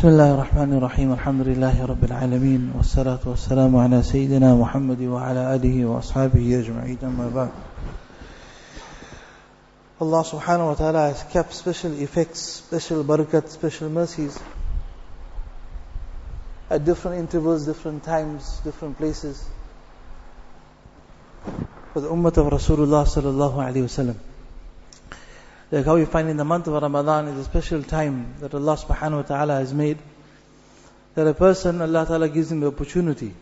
بسم الله الرحمن الرحيم الحمد لله رب العالمين والصلاة والسلام على سيدنا محمد وعلى آله وأصحابه أجمعين أما بعد Allah subhanahu wa ta'ala has kept special effects, special barakat, special mercies at different intervals, different times, different places for the ummah of Rasulullah sallallahu alayhi wasallam. Like how we find in the month of Ramadan is a special time that Allah subhanahu wa ta'ala has made that a person, Allah ta'ala gives him the opportunity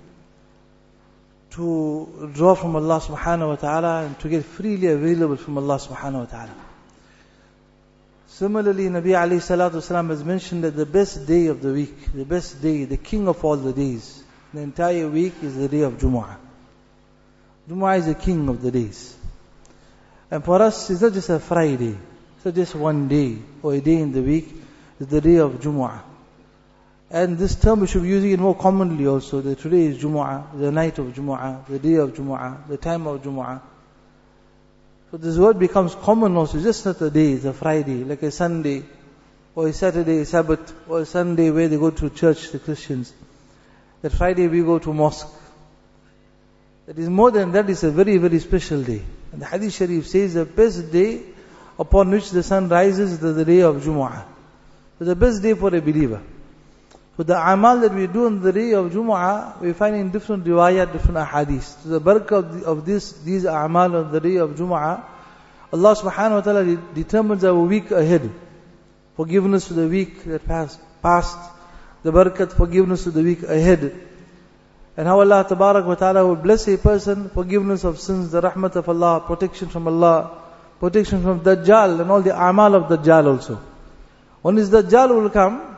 to draw from Allah subhanahu wa ta'ala and to get freely available from Allah subhanahu wa ta'ala. Similarly, Nabi alayhi salatu has mentioned that the best day of the week, the best day, the king of all the days, the entire week is the day of Jumu'ah. Jumu'ah is the king of the days. And for us, it's not just a Friday. Not just one day or a day in the week. is the day of Jumu'ah. And this term we should be using it more commonly also. That today is Jumu'ah, the night of Jumu'ah, the day of Jumu'ah, the time of Jumu'ah. So this word becomes common also. Just not a day, it's a Friday, like a Sunday, or a Saturday, a Sabbath, or a Sunday where they go to church, the Christians. That Friday we go to mosque. That is more than that, it's a very, very special day. And the Hadith Sharif says the best day upon which the sun rises is the day of Jumu'ah. So the best day for a believer. So the amal that we do on the day of Jumu'ah, we find in different riwayat, different ahadith. So the barakah of, the, of this, these amal on the day of Jumu'ah, Allah subhanahu wa ta'ala determines our week ahead. Forgiveness for the week that passed the barakat, forgiveness for the week ahead. And how Allah tabarak wa ta'ala will bless a person, forgiveness of sins, the rahmat of Allah, protection from Allah, protection from Dajjal and all the amal of Dajjal also. One is Dajjal will come,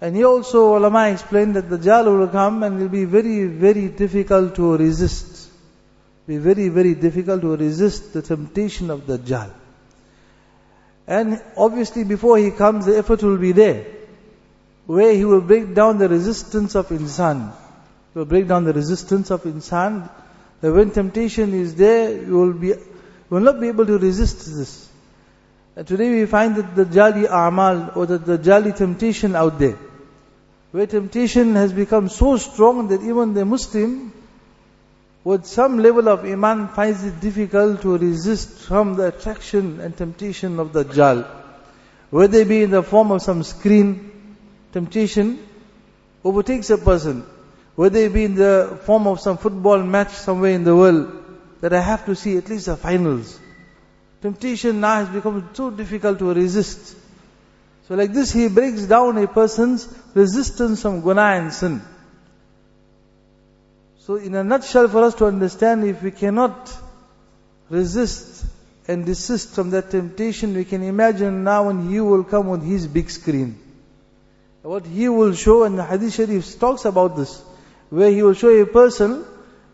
and he also, ulama explained that Dajjal will come and will be very, very difficult to resist. Be very, very difficult to resist the temptation of Dajjal. And obviously before he comes, the effort will be there. Where he will break down the resistance of insan. He will break down the resistance of insan. That when temptation is there, you will be, will not be able to resist this. And today we find that the jali amal or that the jali temptation out there. Where temptation has become so strong that even the Muslim with some level of iman finds it difficult to resist from the attraction and temptation of the jal. Whether it be in the form of some screen, temptation overtakes a person. Whether it be in the form of some football match somewhere in the world, that I have to see at least the finals. Temptation now has become so difficult to resist. So like this he breaks down a person's resistance from guna and sin. So in a nutshell for us to understand if we cannot resist and desist from that temptation, we can imagine now when he will come with his big screen. What he will show and the Hadith Sharif talks about this, where he will show a person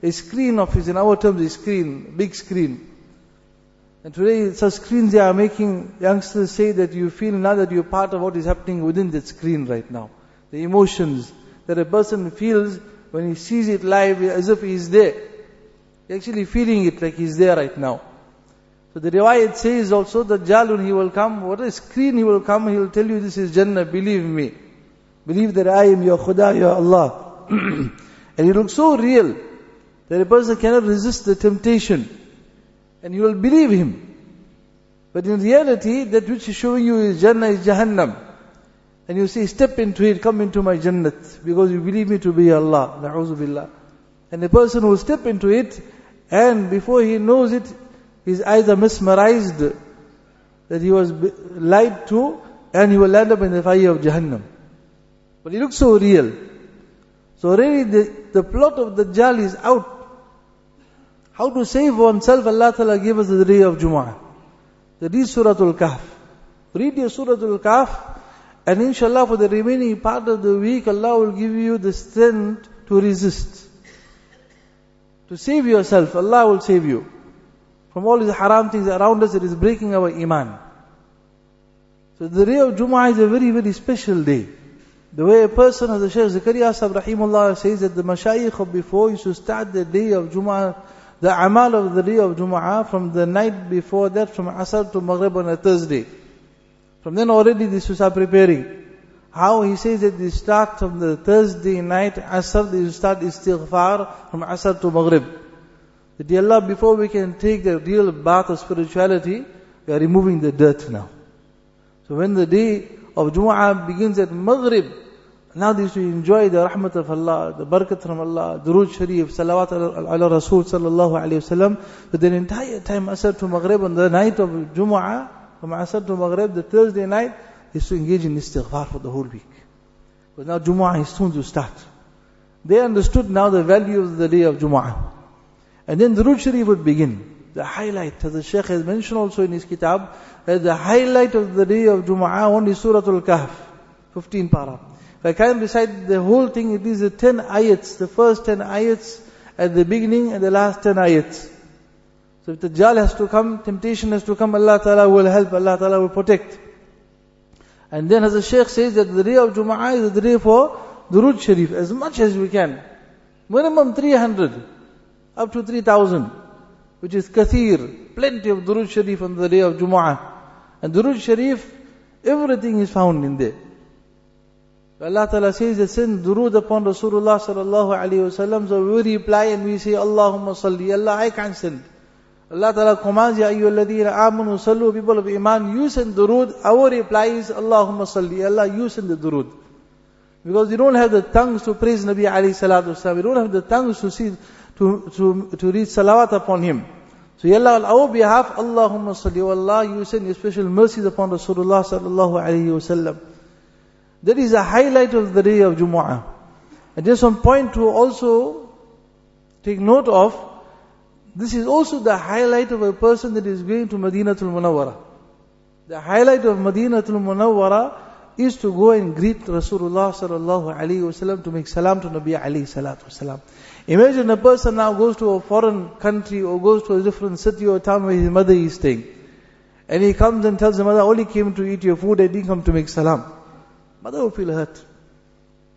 a screen of his, in our terms, a screen, big screen. And today, such screens they are making youngsters say that you feel now that you're part of what is happening within that screen right now. The emotions that a person feels when he sees it live as if he's there. He's actually feeling it like he's there right now. So the riwayat says also that Jalun he will come, what a screen he will come, he will tell you this is Jannah, believe me. Believe that I am your Khuda, your Allah. and he looks so real that a person cannot resist the temptation. And you will believe him. But in reality, that which is showing you is Jannah is Jahannam. And you say, step into it, come into my Jannat, because you believe me to be Allah. Na'udhu billah. And the person will step into it, and before he knows it, his eyes are mesmerized, that he was lied to, and he will land up in the fire of Jahannam. But he looks so real. So already the, the plot of the Dajjal is out. How to save oneself, Allah Ta'ala gave us the day of Jumu'ah. That is Suratul Kahf. Read your Suratul Kahf, and inshallah for the remaining part of the week, Allah will give you the strength to resist. To save yourself, Allah will save you. From all these haram things around us, it is breaking our iman. So the day of Jumu'ah is a very, very special day. The way a person, as the Shaykh Zakaria Sahib Rahimullah says that the Mashayikh of before used to start the day of Jumu'ah, the amal of the day of Jumu'ah from the night before that, from Asr to Maghrib on a Thursday. From then already the start preparing. how he says that they start from the Thursday night, Asr, they start istighfar from Asr to Maghrib. That Allah, before we can take the real bath of spirituality, we are removing the dirt now. So when the day of Jumu'ah begins at Maghrib, now they used to enjoy the rahmat of Allah, the barakat from Allah, Durood Sharif, salawat ala Rasul sallallahu alayhi wasallam. But the entire time, Asr to Maghrib, on the night of Jumu'ah, from Asr to Maghrib, the Thursday night, is to engage in istighfar for the whole week. But now Jumu'ah is soon to start. They understood now the value of the day of Jumu'ah. And then Durood Sharif would begin. The highlight, as the Shaykh has mentioned also in his kitab, that the highlight of the day of Jumu'ah only Surah Al-Kahf, 15 para. I can't recite the whole thing, it is the 10 ayats, the first 10 ayats at the beginning and the last 10 ayats. So if the Dajjal has to come, temptation has to come, Allah Ta'ala will help, Allah Ta'ala will protect. And then as the Shaykh says that the day of Jumu'ah is the day for Durood Sharif, as much as we can. Minimum 300, up to 3000, which is kathir, plenty of Durood Sharif on the day of Jumu'ah. And Durood Sharif, everything is found in there. Allah Ta'ala says that send durood upon Rasulullah sallallahu alayhi wasallam, so we reply and we say, Allahumma salli, Allah I can't. Allah Ta'ala commands, Ya ayyuhalladhina amanu sallu, people of Iman, you send durood, our reply is, Allahumma salli, Allah you send the durood. Because we don't have the tongues to praise Nabi alayhi salatu wasalam, we don't have the tongues to see, to, to, to read salawat upon him. So Ya Allah, on our behalf, Allahumma salli, Allah, you send your special mercies upon Rasulullah sallallahu alayhi wasallam. That is a highlight of the day of Jumu'ah. And just one point to also take note of, this is also the highlight of a person that is going to Madinatul Munawwara. The highlight of Madinatul Munawwara is to go and greet Rasulullah sallallahu alaihi wasallam to make salam to Nabi alayhi salatu wasalam. Imagine a person now goes to a foreign country or goes to a different city or town where his mother is staying. And he comes and tells the mother, I only came to eat your food, I didn't come to make salam. Mother will feel hurt.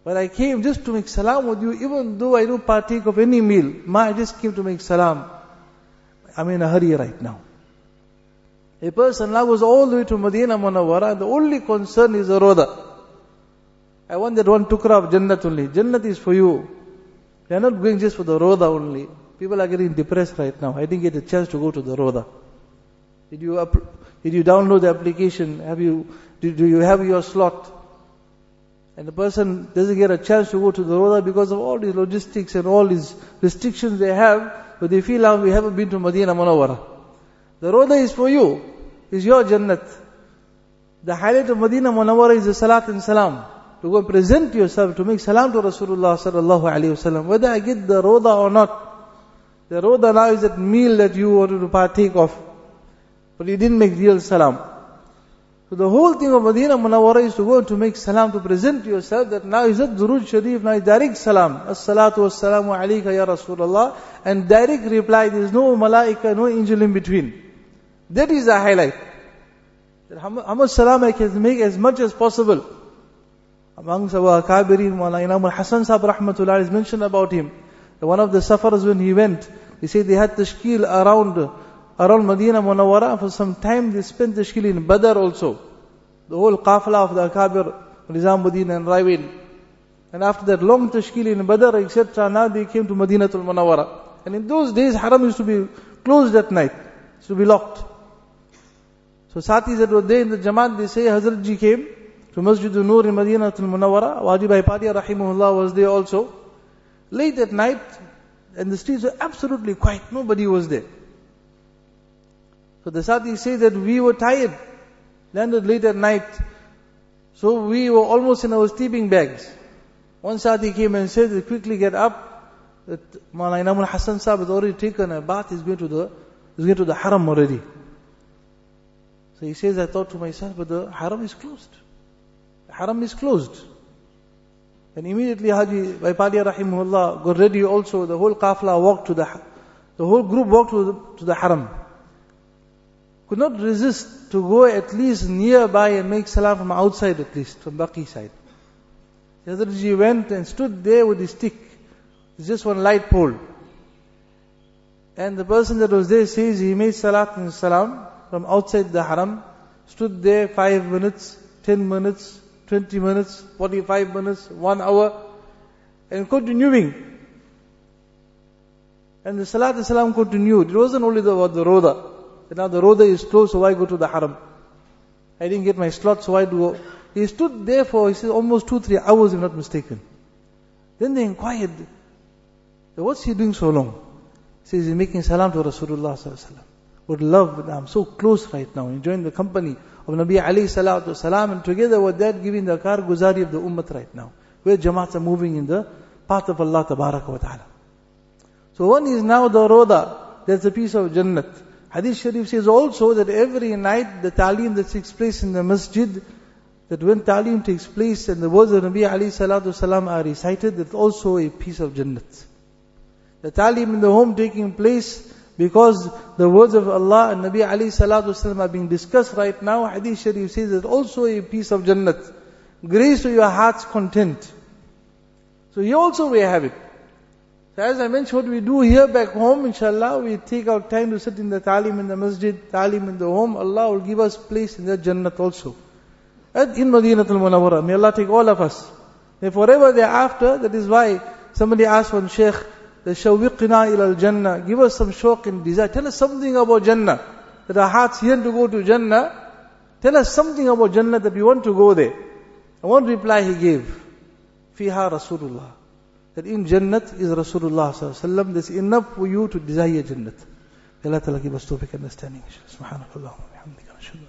But I came just to make salam with you, even though I don't partake of any meal. Ma, I just came to make salam. I'm in a hurry right now. A person now goes all the way to Medina Munawwara, the only concern is the roda. I want that one tukra of Jannat only. Jannat is for you. They are not going just for the roda only. People are getting depressed right now. I didn't get a chance to go to the roda. Did you, did you download the application? Have you, do, do you have your slot? And the person doesn't get a chance to go to the Roda because of all these logistics and all these restrictions they have, but they feel like we haven't been to Medina Munawwara. The Roda is for you, is your Jannat. The highlight of Medina Munawwara is the Salat and Salam. To go and present yourself, to make salam to Rasulullah sallallahu alayhi wasallam. Whether I get the Roda or not, the Roda now is that meal that you wanted to partake of. But you didn't make real salam. So the whole thing of Medina Munawwara is to go to make salam, to present to yourself that now is that Durood Sharif, now is direct salam. As-salatu was-salamu alayka ya Rasulullah. And direct reply, there is no malaika, no angel in between. That is the highlight. That how much salam I can make as much as possible. Amongst our Kabirin, Imam al-Hasan Rahmatullah is mentioned about him. One of the safars when he went, he said they had tashkil around around Medina Munawwara for some time they spent the shkil in Badr also. The whole qafla of the Akabir, Nizamuddin and Raiwind. And after that long tashkil in Badr, etc., now they came to Madinatul Munawwara. And in those days, Haram used to be closed at night. It used to be locked. So Satis that were there in the Jamaat, they say Hazrat Ji came to Masjid al-Nur in Madinatul Munawwara. Wajib Padia Rahimullah was there also. Late at night, and the streets were absolutely quiet. Nobody was there. So the Sati says that we were tired, landed late at night. So we were almost in our sleeping bags. One Sati came and said, quickly get up. That Maulana Imam Hassan Sahib has already taken a bath, he's going to the, he's going to the haram already. So he says, I thought to myself, but the haram is closed. The haram is closed. And immediately Haji Bhai Padia Rahimullah got ready also, the whole kafla walked to the, the whole group walked to the, to the haram could not resist to go at least nearby and make salam from outside at least, from Baqi side. Hazratji went and stood there with his stick. It's just one light pole. And the person that was there says he made salat and salam from outside the haram, stood there five minutes, ten minutes, 20 minutes, 45 minutes, 1 hour, and continuing. And the Salat and Salam continued. It wasn't only about the Roda. Now the Roda is closed, so why go to the Haram? I didn't get my slot, so why do... He stood there for, he said, almost two, three hours, if not mistaken. Then they inquired, what's he doing so long? He says, he's making salam to Rasulullah sallallahu Would love, I'm so close right now, enjoying the company of Nabi Ali salatu salam, and together with that, giving the kar guzari of the ummah right now. Where jamaats are moving in the path of Allah wa ta'ala. So one is now the roda, that's a piece of Jannat. Hadith Sharif says also that every night the talim that takes place in the masjid, that when talim takes place and the words of Nabi Ali salatu salam are recited, that's also a piece of Jannat. The talim in the home taking place because the words of Allah and Nabi Ali salatu salam are being discussed right now, Hadith Sharif says it's also a piece of Jannat. Grace to your heart's content. So here also we have it. As I mentioned, what we do here back home, inshallah, we take our time to sit in the talim in the masjid, talim in the home. Allah will give us place in the Jannat also. And in Madinatul Munawwara. May Allah take all of us. And forever thereafter, that is why somebody asked one Sheikh, the shawiqna ila al-Jannah, give us some shawq and desire. Tell us something about Jannah. That our hearts yearn to go to Jannah. Tell us something about Jannah that we want to go there. And one reply he gave, Fiha Rasulullah that in Jannat is Rasulullah sallallahu That's enough for you to desire Jannat. Allah Ta'ala give us tawfiq understanding. Bihamdika.